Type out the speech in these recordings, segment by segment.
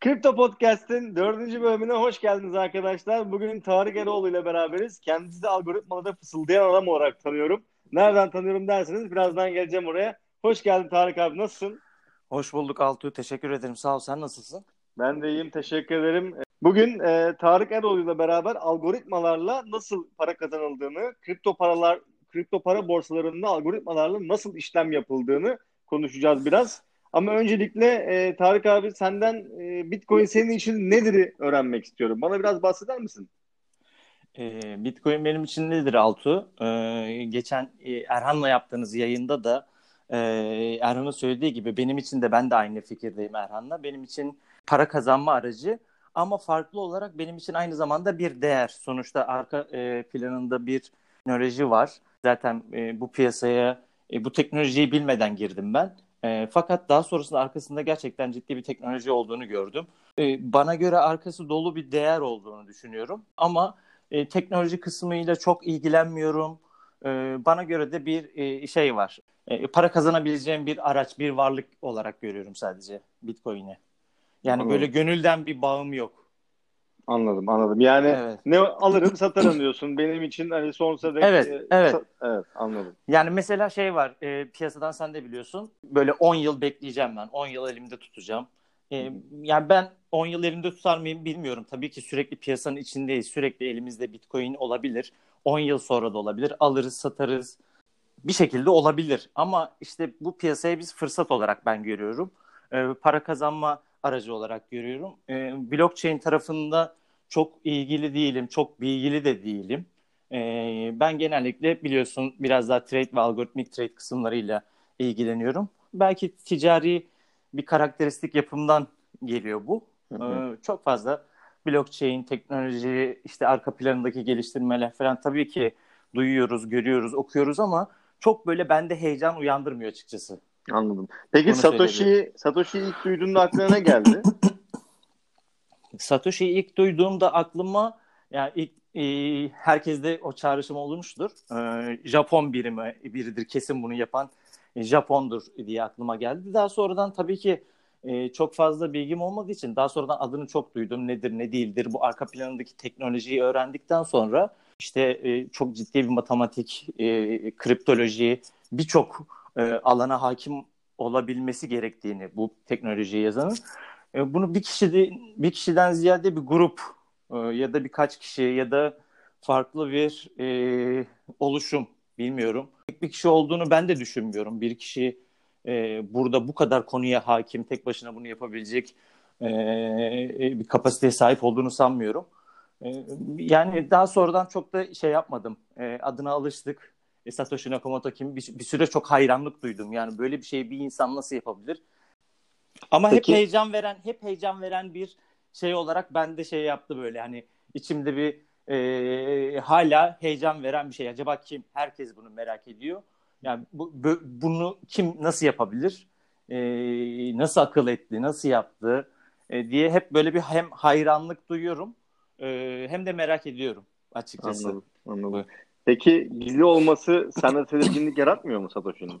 Kripto Podcast'in dördüncü bölümüne hoş geldiniz arkadaşlar. Bugün Tarık Eroğlu ile beraberiz. Kendisi de algoritmada fısıldayan adam olarak tanıyorum. Nereden tanıyorum derseniz birazdan geleceğim oraya. Hoş geldin Tarık abi nasılsın? Hoş bulduk Altuğ. Teşekkür ederim. Sağ ol. Sen nasılsın? Ben de iyiyim. Teşekkür ederim. Bugün e, Tarık Eroğlu ile beraber algoritmalarla nasıl para kazanıldığını, kripto paralar, kripto para borsalarında algoritmalarla nasıl işlem yapıldığını konuşacağız biraz. Ama öncelikle e, Tarık abi senden e, Bitcoin senin için nedir öğrenmek istiyorum. Bana biraz bahseder misin? E, Bitcoin benim için nedir Altu? E, geçen e, Erhan'la yaptığınız yayında da e, Erhan'ın söylediği gibi benim için de ben de aynı fikirdeyim Erhan'la. Benim için para kazanma aracı ama farklı olarak benim için aynı zamanda bir değer. Sonuçta arka e, planında bir teknoloji var. Zaten e, bu piyasaya e, bu teknolojiyi bilmeden girdim ben. E, fakat daha sonrasında arkasında gerçekten ciddi bir teknoloji olduğunu gördüm. E, bana göre arkası dolu bir değer olduğunu düşünüyorum. Ama e, teknoloji kısmıyla çok ilgilenmiyorum. E, bana göre de bir e, şey var. E, para kazanabileceğim bir araç, bir varlık olarak görüyorum sadece Bitcoin'i. Yani Anladım. böyle gönülden bir bağım yok. Anladım anladım. Yani evet. ne alırım satarım diyorsun. Benim için hani sonsuza dek. Evet e, evet. evet anladım. Yani mesela şey var e, piyasadan sen de biliyorsun. Böyle 10 yıl bekleyeceğim ben. 10 yıl elimde tutacağım. E, yani ben 10 yıl elimde tutar mıyım bilmiyorum. Tabii ki sürekli piyasanın içindeyiz. Sürekli elimizde Bitcoin olabilir. 10 yıl sonra da olabilir. Alırız satarız. Bir şekilde olabilir. Ama işte bu piyasaya biz fırsat olarak ben görüyorum. E, para kazanma aracı olarak görüyorum. E, blockchain tarafında çok ilgili değilim, çok bilgili de değilim. E, ben genellikle biliyorsun biraz daha trade ve algoritmik trade kısımlarıyla ilgileniyorum. Belki ticari bir karakteristik yapımdan geliyor bu. Hı hı. E, çok fazla blockchain, teknoloji, işte arka planındaki geliştirmeler falan tabii ki duyuyoruz, görüyoruz, okuyoruz ama çok böyle bende heyecan uyandırmıyor açıkçası. Anladım. Peki Satoshi Satoshi ilk duyduğunda aklına ne geldi? Satoshi'yi ilk duyduğumda aklıma yani ilk e, herkeste o çağrışım olmuştur. E, Japon birimi biridir kesin bunu yapan e, Japondur diye aklıma geldi. Daha sonradan tabii ki e, çok fazla bilgim olmadığı için daha sonradan adını çok duydum. Nedir ne değildir bu arka planındaki teknolojiyi öğrendikten sonra işte e, çok ciddi bir matematik, e, kriptoloji birçok e, alana hakim olabilmesi gerektiğini bu teknolojiyi yazanın e, bunu bir kişi de, bir kişiden ziyade bir grup e, ya da birkaç kişi ya da farklı bir e, oluşum bilmiyorum. Tek bir kişi olduğunu ben de düşünmüyorum. Bir kişi e, burada bu kadar konuya hakim, tek başına bunu yapabilecek e, bir kapasiteye sahip olduğunu sanmıyorum. E, yani daha sonradan çok da şey yapmadım. E, adına alıştık. E, Satoshi Nakamoto kim? Bir, bir süre çok hayranlık duydum. Yani böyle bir şeyi bir insan nasıl yapabilir? Ama Peki. hep heyecan veren, hep heyecan veren bir şey olarak bende şey yaptı böyle hani içimde bir e, hala heyecan veren bir şey. Acaba kim? Herkes bunu merak ediyor. Yani bu, bu bunu kim nasıl yapabilir? E, nasıl akıl etti? Nasıl yaptı? E, diye hep böyle bir hem hayranlık duyuyorum e, hem de merak ediyorum açıkçası. Anladım. anladım. Peki gizli olması sende tedirginlik yaratmıyor mu Satoshi'nin?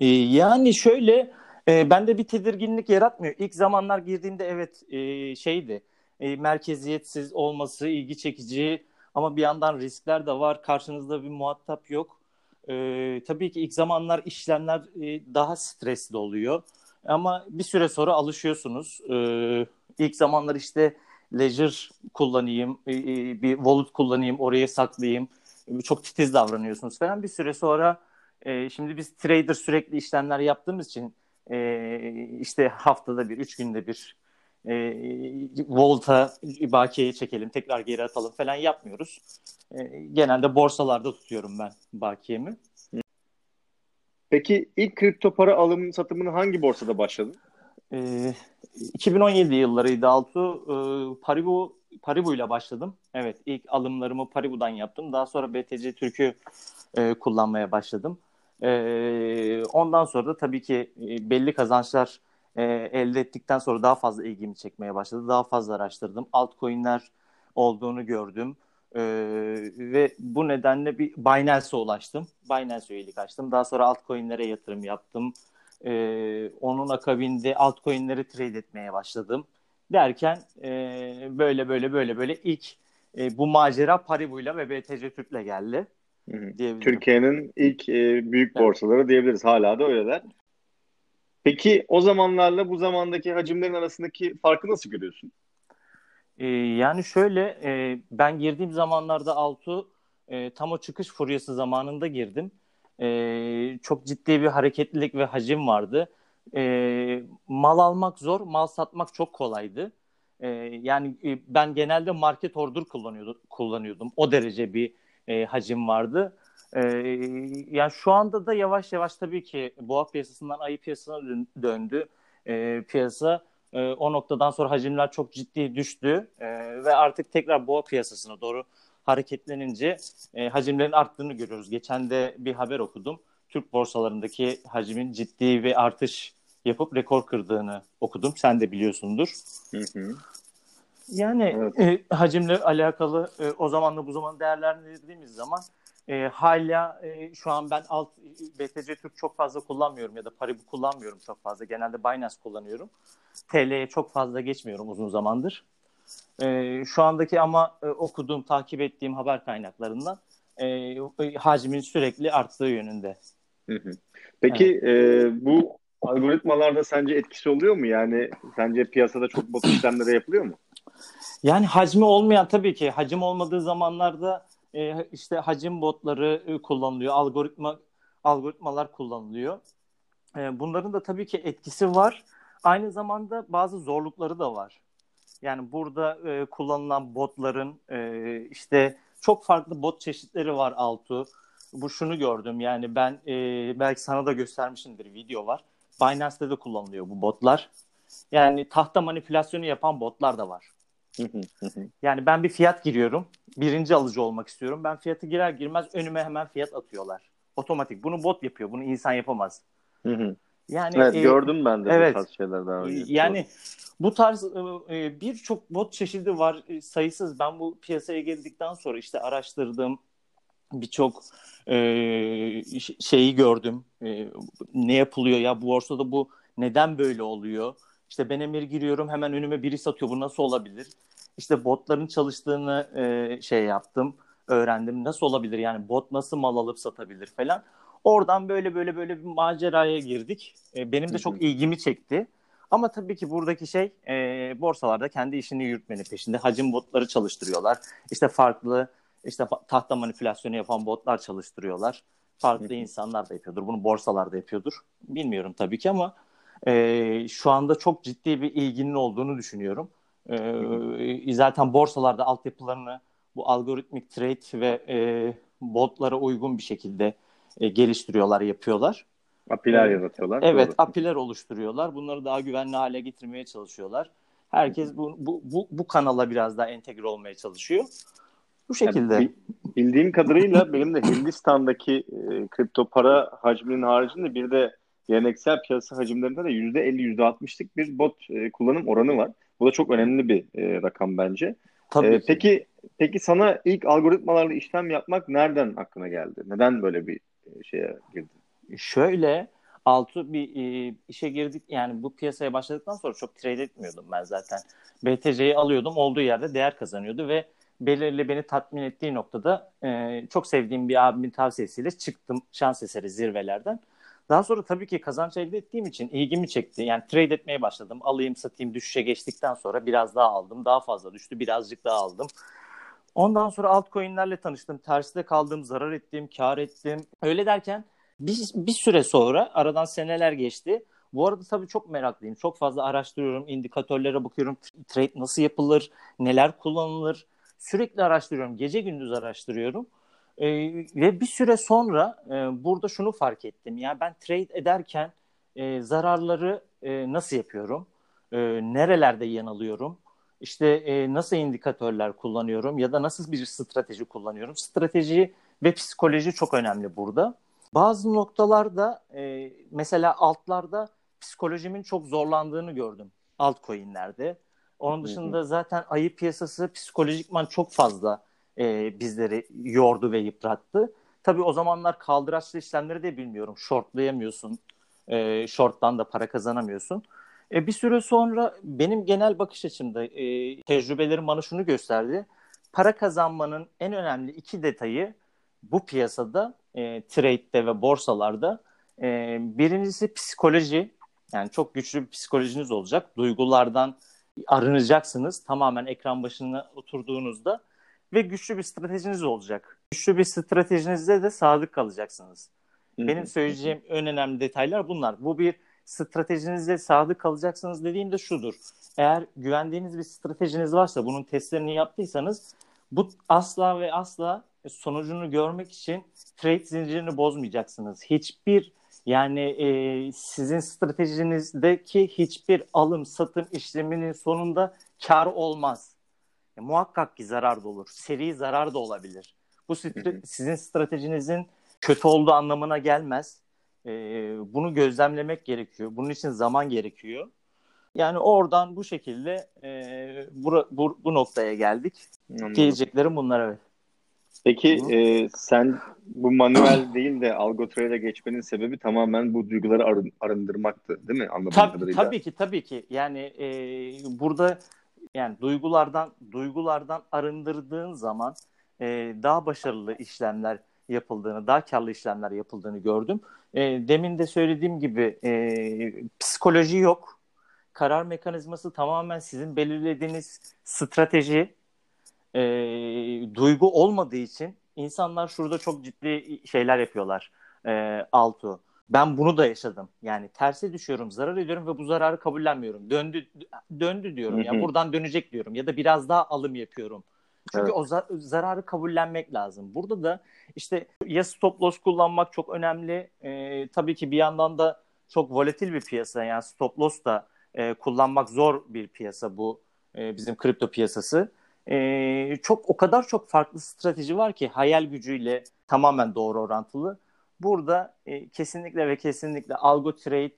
E, yani şöyle e, bende bir tedirginlik yaratmıyor. İlk zamanlar girdiğimde evet e, şeydi e, merkeziyetsiz olması ilgi çekici ama bir yandan riskler de var. Karşınızda bir muhatap yok. E, tabii ki ilk zamanlar işlemler e, daha stresli oluyor. Ama bir süre sonra alışıyorsunuz. E, ilk zamanlar işte Ledger kullanayım, e, e bir wallet kullanayım, oraya saklayayım. Çok titiz davranıyorsunuz falan. Bir süre sonra e, şimdi biz trader sürekli işlemler yaptığımız için e, işte haftada bir, üç günde bir e, volta bakiyeyi çekelim, tekrar geri atalım falan yapmıyoruz. E, genelde borsalarda tutuyorum ben bakiyemi. Peki ilk kripto para alım satımını hangi borsada başladın? E, 2017 yıllarıydı Altu. E, Paribu Paribu ile başladım. Evet ilk alımlarımı Paribu'dan yaptım. Daha sonra BTC Türk'ü e, kullanmaya başladım. E, ondan sonra da tabii ki e, belli kazançlar e, elde ettikten sonra daha fazla ilgimi çekmeye başladı. Daha fazla araştırdım. Altcoin'ler olduğunu gördüm. E, ve bu nedenle bir Binance'e ulaştım. Binance üyelik açtım. Daha sonra altcoin'lere yatırım yaptım. E, onun akabinde altcoin'leri trade etmeye başladım. derken e, böyle böyle böyle böyle ilk e, bu macera Paribu'yla ve BTC Türk'le geldi. Türkiye'nin ilk e, büyük borsaları evet. diyebiliriz. Hala da öyleler. Peki o zamanlarla bu zamandaki hacimlerin arasındaki farkı nasıl görüyorsun? Ee, yani şöyle e, ben girdiğim zamanlarda Altu e, tam o çıkış furyası zamanında girdim. E, çok ciddi bir hareketlilik ve hacim vardı. E, mal almak zor, mal satmak çok kolaydı. E, yani e, ben genelde market order kullanıyordum, kullanıyordum. O derece bir e, hacim vardı. E, yani şu anda da yavaş yavaş tabii ki boğa piyasasından ayı piyasasına döndü e, piyasa. E, o noktadan sonra hacimler çok ciddi düştü e, ve artık tekrar boğa piyasasına doğru hareketlenince e, hacimlerin arttığını görüyoruz. Geçen de bir haber okudum. Türk borsalarındaki hacmin ciddi bir artış yapıp rekor kırdığını okudum. Sen de biliyorsundur. Hı hı. Yani evet. e, hacimle alakalı e, o zamanla bu zaman değerlendirdiğimiz zaman e, hala e, şu an ben alt BTC Türk çok fazla kullanmıyorum ya da Paribu kullanmıyorum çok fazla. Genelde Binance kullanıyorum. TL'ye çok fazla geçmiyorum uzun zamandır. E, şu andaki ama e, okuduğum, takip ettiğim haber kaynaklarından e, hacmin sürekli arttığı yönünde. Peki evet. e, bu algoritmalarda sence etkisi oluyor mu? Yani sence piyasada çok bot işlemleri yapılıyor mu? Yani hacmi olmayan tabii ki hacim olmadığı zamanlarda e, işte hacim botları e, kullanılıyor, algoritma algoritmalar kullanılıyor. E, bunların da tabii ki etkisi var. Aynı zamanda bazı zorlukları da var. Yani burada e, kullanılan botların e, işte çok farklı bot çeşitleri var Altu. Bu şunu gördüm yani ben e, belki sana da göstermişimdir video var. Binance'de de kullanılıyor bu botlar. Yani tahta manipülasyonu yapan botlar da var. yani ben bir fiyat giriyorum. Birinci alıcı olmak istiyorum. Ben fiyatı girer girmez önüme hemen fiyat atıyorlar. Otomatik. Bunu bot yapıyor. Bunu insan yapamaz. Yani evet, e, gördüm ben de evet, bu tarz şeyler daha önce. Yani bu tarz e, e, birçok bot çeşidi var e, sayısız. Ben bu piyasaya geldikten sonra işte araştırdım. Birçok e, şeyi gördüm. E, ne yapılıyor ya bu borsada bu neden böyle oluyor? İşte ben emir giriyorum hemen önüme biri satıyor. Bu nasıl olabilir? İşte botların çalıştığını e, şey yaptım, öğrendim. Nasıl olabilir? Yani bot nasıl mal alıp satabilir falan. Oradan böyle böyle böyle bir maceraya girdik. E, benim de çok ilgimi çekti. Ama tabii ki buradaki şey e, borsalarda kendi işini yürütmenin peşinde. Hacim botları çalıştırıyorlar. İşte farklı işte tahta manipülasyonu yapan botlar çalıştırıyorlar. Farklı insanlar da yapıyordur. Bunu borsalarda yapıyordur. Bilmiyorum tabii ki ama e, şu anda çok ciddi bir ilginin olduğunu düşünüyorum. E, zaten borsalarda altyapılarını bu algoritmik trade ve e, botlara uygun bir şekilde e, geliştiriyorlar, yapıyorlar. Apiler yaratıyorlar. Evet, doğru. apiler oluşturuyorlar. Bunları daha güvenli hale getirmeye çalışıyorlar. Herkes bu, bu, bu, bu kanala biraz daha entegre olmaya çalışıyor. Bu şekilde. Yani, bildiğim kadarıyla benim de Hindistan'daki e, kripto para hacminin haricinde bir de geleneksel piyasa hacimlerinde de %50 %60'lık bir bot e, kullanım oranı var. Bu da çok önemli bir e, rakam bence. Tabii e, peki peki sana ilk algoritmalarla işlem yapmak nereden aklına geldi? Neden böyle bir e, şeye girdin? Şöyle altı bir e, işe girdik yani bu piyasaya başladıktan sonra çok trade etmiyordum ben zaten. BTC'yi alıyordum olduğu yerde değer kazanıyordu ve belirli beni tatmin ettiği noktada e, çok sevdiğim bir abimin tavsiyesiyle çıktım şans eseri zirvelerden. Daha sonra tabii ki kazanç elde ettiğim için ilgimi çekti. Yani trade etmeye başladım. Alayım satayım düşüşe geçtikten sonra biraz daha aldım. Daha fazla düştü. Birazcık daha aldım. Ondan sonra altcoin'lerle tanıştım. Terside kaldım, zarar ettim, kar ettim. Öyle derken bir, bir süre sonra aradan seneler geçti. Bu arada tabii çok meraklıyım. Çok fazla araştırıyorum, indikatörlere bakıyorum. Trade nasıl yapılır, neler kullanılır. Sürekli araştırıyorum. Gece gündüz araştırıyorum. E, ve bir süre sonra e, burada şunu fark ettim. Yani ben trade ederken e, zararları e, nasıl yapıyorum? E, nerelerde yanılıyorum? İşte e, nasıl indikatörler kullanıyorum ya da nasıl bir strateji kullanıyorum? Strateji ve psikoloji çok önemli burada. Bazı noktalarda e, mesela altlarda psikolojimin çok zorlandığını gördüm altcoin'lerde. Onun dışında zaten ayı piyasası psikolojikman çok fazla e, bizleri yordu ve yıprattı. Tabii o zamanlar kaldıraçlı işlemleri de bilmiyorum. Shortlayamıyorsun. E, short'tan da para kazanamıyorsun. E, bir süre sonra benim genel bakış açımda e, tecrübelerim bana şunu gösterdi. Para kazanmanın en önemli iki detayı bu piyasada, e, trade'de ve borsalarda e, birincisi psikoloji. Yani çok güçlü bir psikolojiniz olacak. Duygulardan arınacaksınız tamamen ekran başına oturduğunuzda ve güçlü bir stratejiniz olacak. Güçlü bir stratejinizde de sadık kalacaksınız. Benim söyleyeceğim en önemli detaylar bunlar. Bu bir stratejinizde sadık kalacaksınız dediğimde şudur. Eğer güvendiğiniz bir stratejiniz varsa bunun testlerini yaptıysanız bu asla ve asla sonucunu görmek için trade zincirini bozmayacaksınız. Hiçbir yani e, sizin stratejinizdeki hiçbir alım satım işleminin sonunda kar olmaz. E, muhakkak ki zarar da olur. Seri zarar da olabilir. Bu stre- sizin stratejinizin kötü olduğu anlamına gelmez. E, bunu gözlemlemek gerekiyor. Bunun için zaman gerekiyor. Yani oradan bu şekilde e, bu, bu, bu noktaya geldik. Anladım. Diyeceklerim bunlar evet. Peki e, sen bu manuel değil de algo trade'e geçmenin sebebi tamamen bu duyguları arın, arındırmaktı değil mi? Anladığım Tab- kadarıyla. Tabii ki tabii ki. Yani e, burada yani duygulardan duygulardan arındırdığın zaman e, daha başarılı işlemler yapıldığını, daha karlı işlemler yapıldığını gördüm. E, demin de söylediğim gibi e, psikoloji yok. Karar mekanizması tamamen sizin belirlediğiniz strateji, e, duygu olmadığı için insanlar şurada çok ciddi şeyler yapıyorlar. E, Altu. Ben bunu da yaşadım. Yani terse düşüyorum, zarar ediyorum ve bu zararı kabullenmiyorum. Döndü döndü diyorum ya. Buradan dönecek diyorum ya da biraz daha alım yapıyorum. Çünkü evet. o zar- zararı kabullenmek lazım. Burada da işte ya stop loss kullanmak çok önemli. E, tabii ki bir yandan da çok volatil bir piyasa. Yani stop loss da e, kullanmak zor bir piyasa bu e, bizim kripto piyasası. E, çok o kadar çok farklı strateji var ki hayal gücüyle tamamen doğru orantılı. Burada e, kesinlikle ve kesinlikle algo trade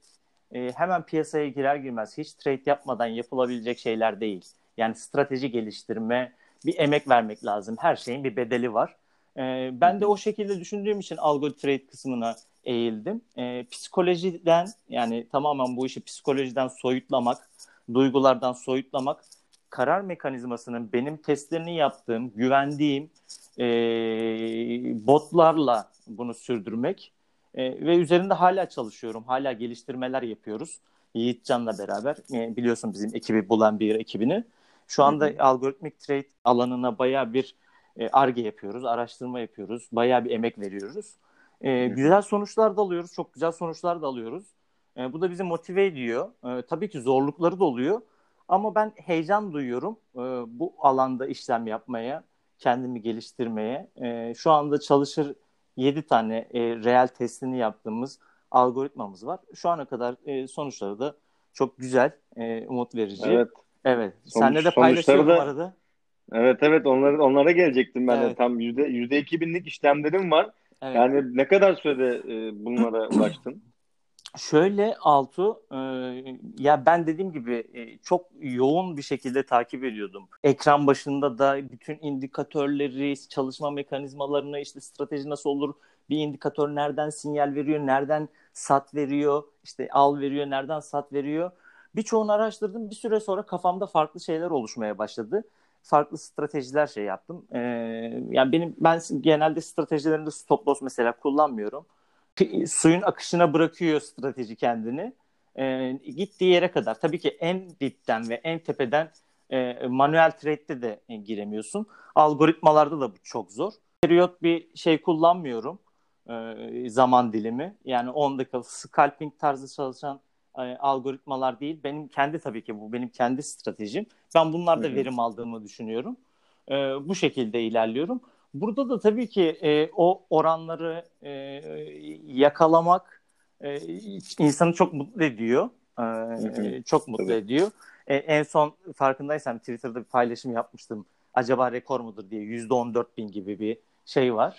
e, hemen piyasaya girer girmez hiç trade yapmadan yapılabilecek şeyler değil. Yani strateji geliştirme, bir emek vermek lazım. Her şeyin bir bedeli var. E, ben de o şekilde düşündüğüm için algo trade kısmına eğildim. E, psikolojiden yani tamamen bu işi psikolojiden soyutlamak, duygulardan soyutlamak, karar mekanizmasının benim testlerini yaptığım, güvendiğim e, botlarla bunu sürdürmek e, ve üzerinde hala çalışıyorum. Hala geliştirmeler yapıyoruz. Yiğitcan'la beraber. E, biliyorsun bizim ekibi bulan bir ekibini. Şu anda hı hı. algoritmik trade alanına baya bir ARGE e, yapıyoruz, araştırma yapıyoruz, baya bir emek veriyoruz. E, güzel sonuçlar da alıyoruz, çok güzel sonuçlar da alıyoruz. E, bu da bizi motive ediyor. E, tabii ki zorlukları da oluyor. Ama ben heyecan duyuyorum e, bu alanda işlem yapmaya, kendimi geliştirmeye. E, şu anda çalışır 7 tane e, reel testini yaptığımız algoritmamız var. Şu ana kadar e, sonuçları da çok güzel, e, umut verici. Evet. Evet. Sonuç, Senle de paylaşıyorum da, arada. Evet evet onlara, onlara gelecektim ben evet. de. Tam yüzde, yüzde iki binlik işlemlerim var. Evet. Yani ne kadar sürede e, bunlara ulaştın? Şöyle Altu, e, ya ben dediğim gibi e, çok yoğun bir şekilde takip ediyordum. Ekran başında da bütün indikatörleri, çalışma mekanizmalarını, işte strateji nasıl olur, bir indikatör nereden sinyal veriyor, nereden sat veriyor, işte al veriyor, nereden sat veriyor. Birçoğunu araştırdım. Bir süre sonra kafamda farklı şeyler oluşmaya başladı. Farklı stratejiler şey yaptım. Ee, yani benim ben genelde stratejilerimde stop loss mesela kullanmıyorum suyun akışına bırakıyor strateji kendini. E, gittiği yere kadar. Tabii ki en dipten ve en tepeden e, manuel trade'de de e, giremiyorsun. Algoritmalarda da bu çok zor. Periyot bir şey kullanmıyorum. E, zaman dilimi. Yani 10 dakika scalping tarzı çalışan e, algoritmalar değil. Benim kendi tabii ki bu benim kendi stratejim. Ben bunlarda verim aldığımı düşünüyorum. E, bu şekilde ilerliyorum. Burada da tabii ki e, o oranları e, yakalamak e, insanı çok mutlu ediyor. E, çok mutlu tabii. ediyor. E, en son farkındaysan Twitter'da bir paylaşım yapmıştım. Acaba rekor mudur diye %14 bin gibi bir şey var.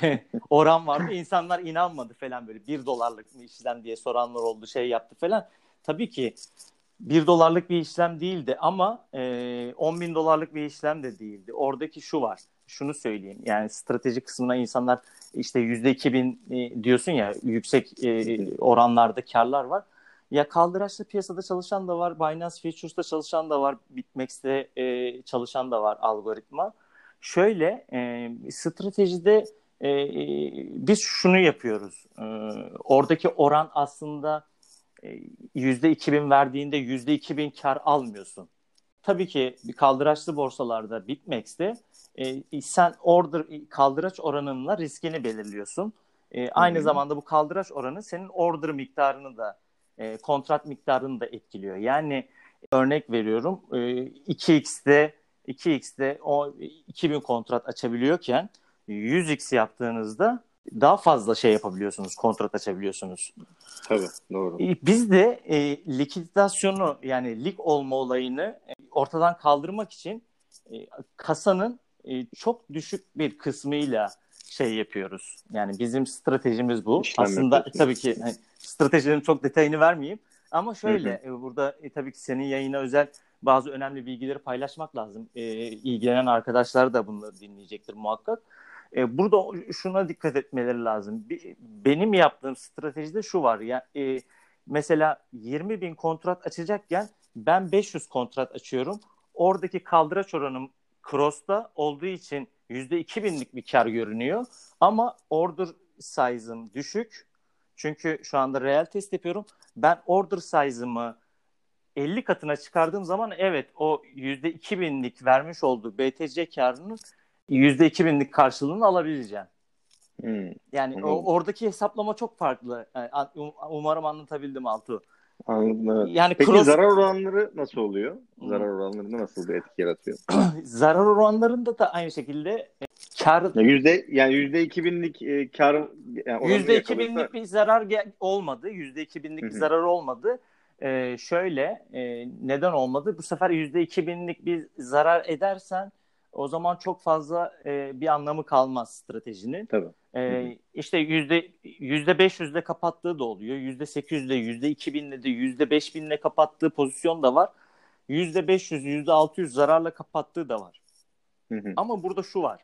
Oran vardı. İnsanlar inanmadı falan böyle. Bir dolarlık mı işlem diye soranlar oldu. Şey yaptı falan. Tabii ki bir dolarlık bir işlem değildi ama e, 10 bin dolarlık bir işlem de değildi. Oradaki şu var şunu söyleyeyim. Yani strateji kısmına insanlar işte yüzde iki bin e, diyorsun ya yüksek e, oranlarda karlar var. Ya kaldıraçlı piyasada çalışan da var, Binance Futures'ta çalışan da var, BitMEX'te e, çalışan da var algoritma. Şöyle stratejide biz şunu yapıyoruz. Oradaki oran aslında yüzde iki bin verdiğinde yüzde iki bin kar almıyorsun. Tabii ki bir kaldıraçlı borsalarda BitMEX'te e, sen order kaldıraç oranınla riskini belirliyorsun. E, aynı hmm. zamanda bu kaldıraç oranı senin order miktarını da e, kontrat miktarını da etkiliyor. Yani örnek veriyorum e, 2x'de 2x'de o 2000 kontrat açabiliyorken 100x yaptığınızda daha fazla şey yapabiliyorsunuz, kontrat açabiliyorsunuz. Tabii, doğru. E, biz de e, likiditasyonu yani lig olma olayını e, ortadan kaldırmak için e, kasanın e, çok düşük bir kısmıyla şey yapıyoruz. Yani bizim stratejimiz bu. İşlem Aslında yapıyorsun. tabii ki hani, stratejilerin çok detayını vermeyeyim. Ama şöyle hı hı. E, burada e, tabii ki senin yayına özel bazı önemli bilgileri paylaşmak lazım. E, ilgilenen arkadaşlar da bunları dinleyecektir muhakkak. E, burada şuna dikkat etmeleri lazım. Benim yaptığım stratejide şu var. Ya e, mesela 20 bin kontrat açacakken ben 500 kontrat açıyorum. Oradaki kaldıraç oranım cross'ta olduğu için %2000'lik bir kar görünüyor. Ama order size'ım düşük. Çünkü şu anda real test yapıyorum. Ben order size'ımı 50 katına çıkardığım zaman evet o %2000'lik vermiş olduğu BTC karının %2000'lik karşılığını alabileceğim. Hmm. Yani o, oradaki hesaplama çok farklı. Yani, um, umarım anlatabildim Altu. Anladım evet. Yani Peki cross... zarar oranları nasıl oluyor? Zarar oranlarında nasıl bir etki yaratıyor? zarar oranlarında da aynı şekilde e, kar yüzde yani yüzde iki binlik e, kar yani yüzde iki binlik bir zarar olmadı. Yüzde iki binlik bir zarar olmadı. Ee, şöyle e, neden olmadı? Bu sefer yüzde iki binlik bir zarar edersen o zaman çok fazla e, bir anlamı kalmaz stratejinin. Tabii. E, işte yüzde yüzde beş yüzde kapattığı da oluyor. Yüzde sekiz yüzde yüzde iki binle de yüzde beş binle kapattığı pozisyon da var. Yüzde beş yüz yüzde altı yüz zararla kapattığı da var. Hı hı. Ama burada şu var.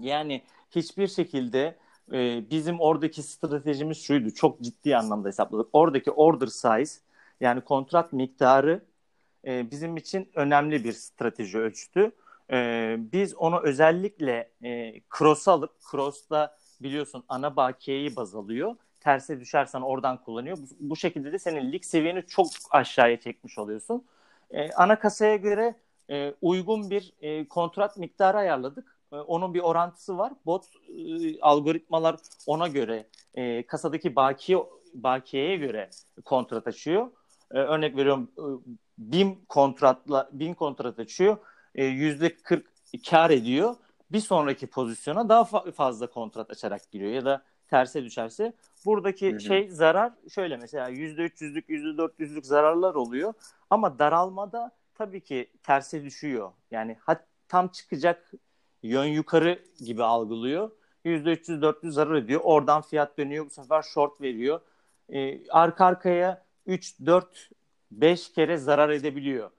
Yani hiçbir şekilde e, bizim oradaki stratejimiz şuydu. Çok ciddi anlamda hesapladık. Oradaki order size yani kontrat miktarı e, bizim için önemli bir strateji ölçtü. E, biz onu özellikle e, cross alıp cross'ta biliyorsun ana bakiyeyi baz alıyor. Terse düşersen oradan kullanıyor. Bu, bu şekilde de senin lig seviyeni çok aşağıya çekmiş oluyorsun. E, ana kasaya göre e, uygun bir e, kontrat miktarı ayarladık. E, onun bir orantısı var. Bot e, algoritmalar ona göre e, kasadaki bakiye bakiyeye göre kontrat açıyor. E, örnek veriyorum e, bin kontratla bin kontrat açıyor yüzde 40 kar ediyor. Bir sonraki pozisyona daha fa- fazla kontrat açarak giriyor ya da terse düşerse buradaki Hı-hı. şey zarar şöyle mesela yüzde 300'lük yüzde 400'lük zararlar oluyor ama daralmada tabii ki terse düşüyor. Yani hat, tam çıkacak yön yukarı gibi algılıyor. %300-400 zarar ediyor. Oradan fiyat dönüyor. Bu sefer short veriyor. Ee, arka arkaya 3, 4, 5 kere zarar edebiliyor.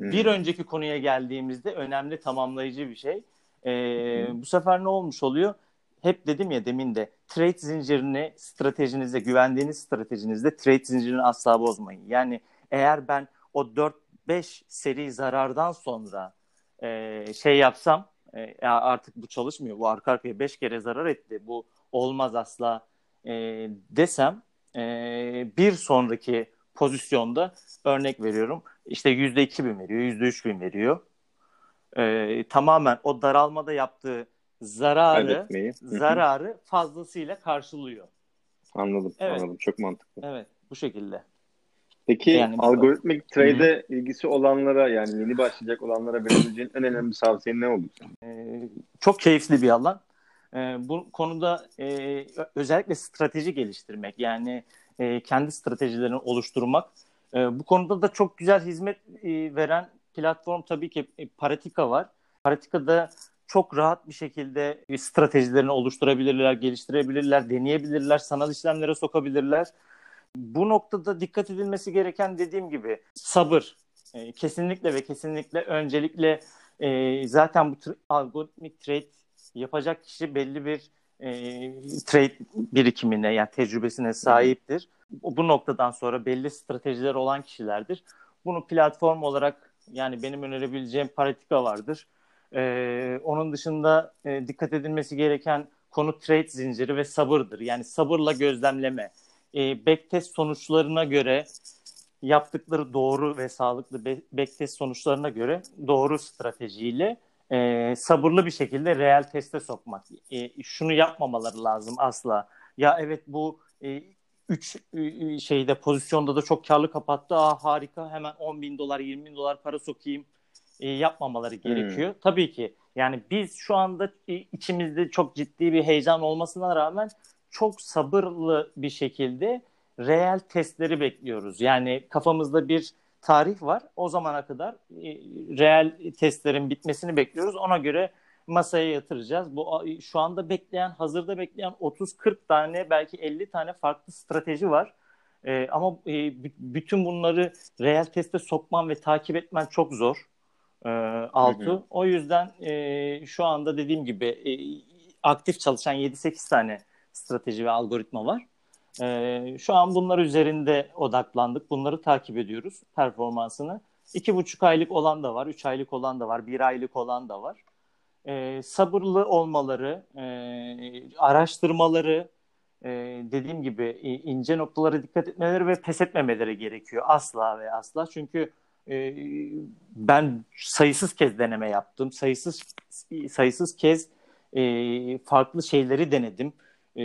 Bir hmm. önceki konuya geldiğimizde önemli tamamlayıcı bir şey. Ee, bu sefer ne olmuş oluyor? Hep dedim ya demin de trade zincirini stratejinizde, güvendiğiniz stratejinizde trade zincirini asla bozmayın. Yani eğer ben o 4-5 seri zarardan sonra e, şey yapsam e, artık bu çalışmıyor. Bu arka arkaya 5 kere zarar etti. Bu olmaz asla e, desem e, bir sonraki pozisyonda örnek veriyorum işte yüzde iki bin veriyor, yüzde üç bin veriyor. Ee, tamamen o daralmada yaptığı zararı zararı fazlasıyla karşılıyor. Anladım, evet. anladım. Çok mantıklı. Evet, bu şekilde. Peki yani algoritmik trade'e ilgisi olanlara yani yeni başlayacak olanlara verebileceğin en önemli tavsiyen ne olur? Ee, çok keyifli bir alan. Ee, bu konuda e, özellikle strateji geliştirmek yani e, kendi stratejilerini oluşturmak e, bu konuda da çok güzel hizmet e, veren platform tabii ki e, Paratika var. Paratika'da çok rahat bir şekilde stratejilerini oluşturabilirler, geliştirebilirler, deneyebilirler, sanal işlemlere sokabilirler. Bu noktada dikkat edilmesi gereken dediğim gibi sabır. E, kesinlikle ve kesinlikle öncelikle e, zaten bu algoritmik trade yapacak kişi belli bir e, trade birikimine yani tecrübesine sahiptir. Bu, noktadan sonra belli stratejiler olan kişilerdir. Bunu platform olarak yani benim önerebileceğim Paratika vardır. Ee, onun dışında e, dikkat edilmesi gereken konu trade zinciri ve sabırdır. Yani sabırla gözlemleme. E, backtest sonuçlarına göre yaptıkları doğru ve sağlıklı backtest sonuçlarına göre doğru stratejiyle e, sabırlı bir şekilde reel teste sokmak. E, şunu yapmamaları lazım asla. Ya evet bu e, üç e, şeyde pozisyonda da çok karlı kapattı. Aa harika hemen 10 bin dolar 20 bin dolar para sokayım e, yapmamaları gerekiyor. Hmm. Tabii ki yani biz şu anda içimizde çok ciddi bir heyecan olmasına rağmen çok sabırlı bir şekilde reel testleri bekliyoruz. Yani kafamızda bir tarih var. O zamana kadar e, reel testlerin bitmesini bekliyoruz. Ona göre masaya yatıracağız. Bu şu anda bekleyen, hazırda bekleyen 30-40 tane belki 50 tane farklı strateji var. E, ama e, bütün bunları reel teste sokman ve takip etmen çok zor. E, Altu. Hı hı. O yüzden e, şu anda dediğim gibi e, aktif çalışan 7-8 tane strateji ve algoritma var. E, şu an bunlar üzerinde odaklandık. Bunları takip ediyoruz performansını. İki buçuk aylık olan da var, üç aylık olan da var, bir aylık olan da var. E, sabırlı olmaları, e, araştırmaları, e, dediğim gibi ince noktalara dikkat etmeleri ve pes etmemeleri gerekiyor. Asla ve asla. Çünkü e, ben sayısız kez deneme yaptım. Sayısız sayısız kez e, farklı şeyleri denedim e,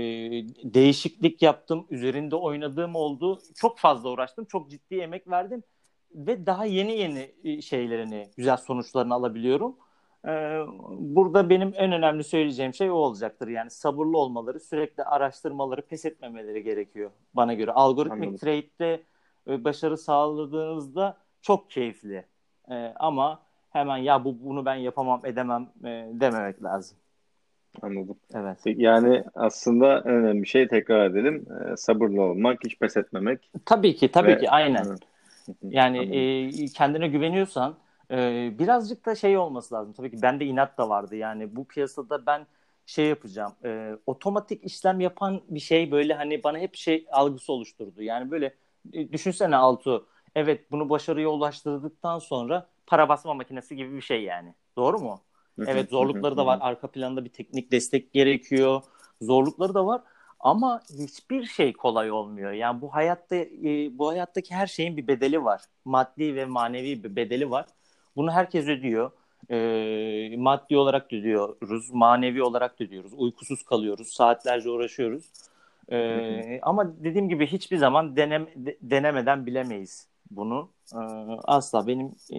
değişiklik yaptım. Üzerinde oynadığım oldu. Çok fazla uğraştım. Çok ciddi emek verdim. Ve daha yeni yeni e, şeylerini, güzel sonuçlarını alabiliyorum. E, burada benim en önemli söyleyeceğim şey o olacaktır. Yani sabırlı olmaları, sürekli araştırmaları, pes etmemeleri gerekiyor bana göre. Algoritmik trade'de e, başarı sağladığınızda çok keyifli. E, ama hemen ya bu bunu ben yapamam edemem e, dememek lazım. Anladım. Evet. Yani aslında önemli şey tekrar edelim. E, sabırlı olmak, hiç pes etmemek. Tabii ki, tabii Ve... ki aynen. Yani e, kendine güveniyorsan e, birazcık da şey olması lazım. Tabii ki bende inat da vardı. Yani bu piyasada ben şey yapacağım. E, otomatik işlem yapan bir şey böyle hani bana hep şey algısı oluşturdu. Yani böyle e, düşünsene Altu. Evet bunu başarıya ulaştırdıktan sonra para basma makinesi gibi bir şey yani. Doğru mu? Evet zorlukları da var. Arka planda bir teknik destek gerekiyor. Zorlukları da var. Ama hiçbir şey kolay olmuyor. Yani bu hayatta e, bu hayattaki her şeyin bir bedeli var. Maddi ve manevi bir bedeli var. Bunu herkes ödüyor. E, maddi olarak ödüyoruz, manevi olarak ödüyoruz. Uykusuz kalıyoruz, saatlerce uğraşıyoruz. E, ama dediğim gibi hiçbir zaman denem, de, denemeden bilemeyiz bunu. E, asla benim e,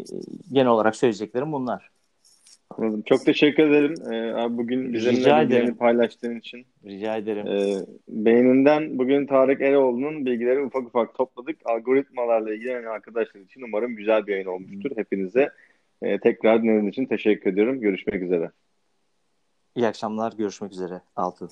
genel olarak söyleyeceklerim bunlar. Anladım. Çok teşekkür ederim. Ee, abi bugün bizimle bilgilerini paylaştığın için. Rica ederim. Ee, beyninden bugün Tarık Eroğlu'nun bilgilerini ufak ufak topladık. Algoritmalarla ilgilenen arkadaşlar için umarım güzel bir yayın olmuştur. Hepinize e, tekrar dinlediğiniz için teşekkür ediyorum. Görüşmek üzere. İyi akşamlar. Görüşmek üzere. Altın.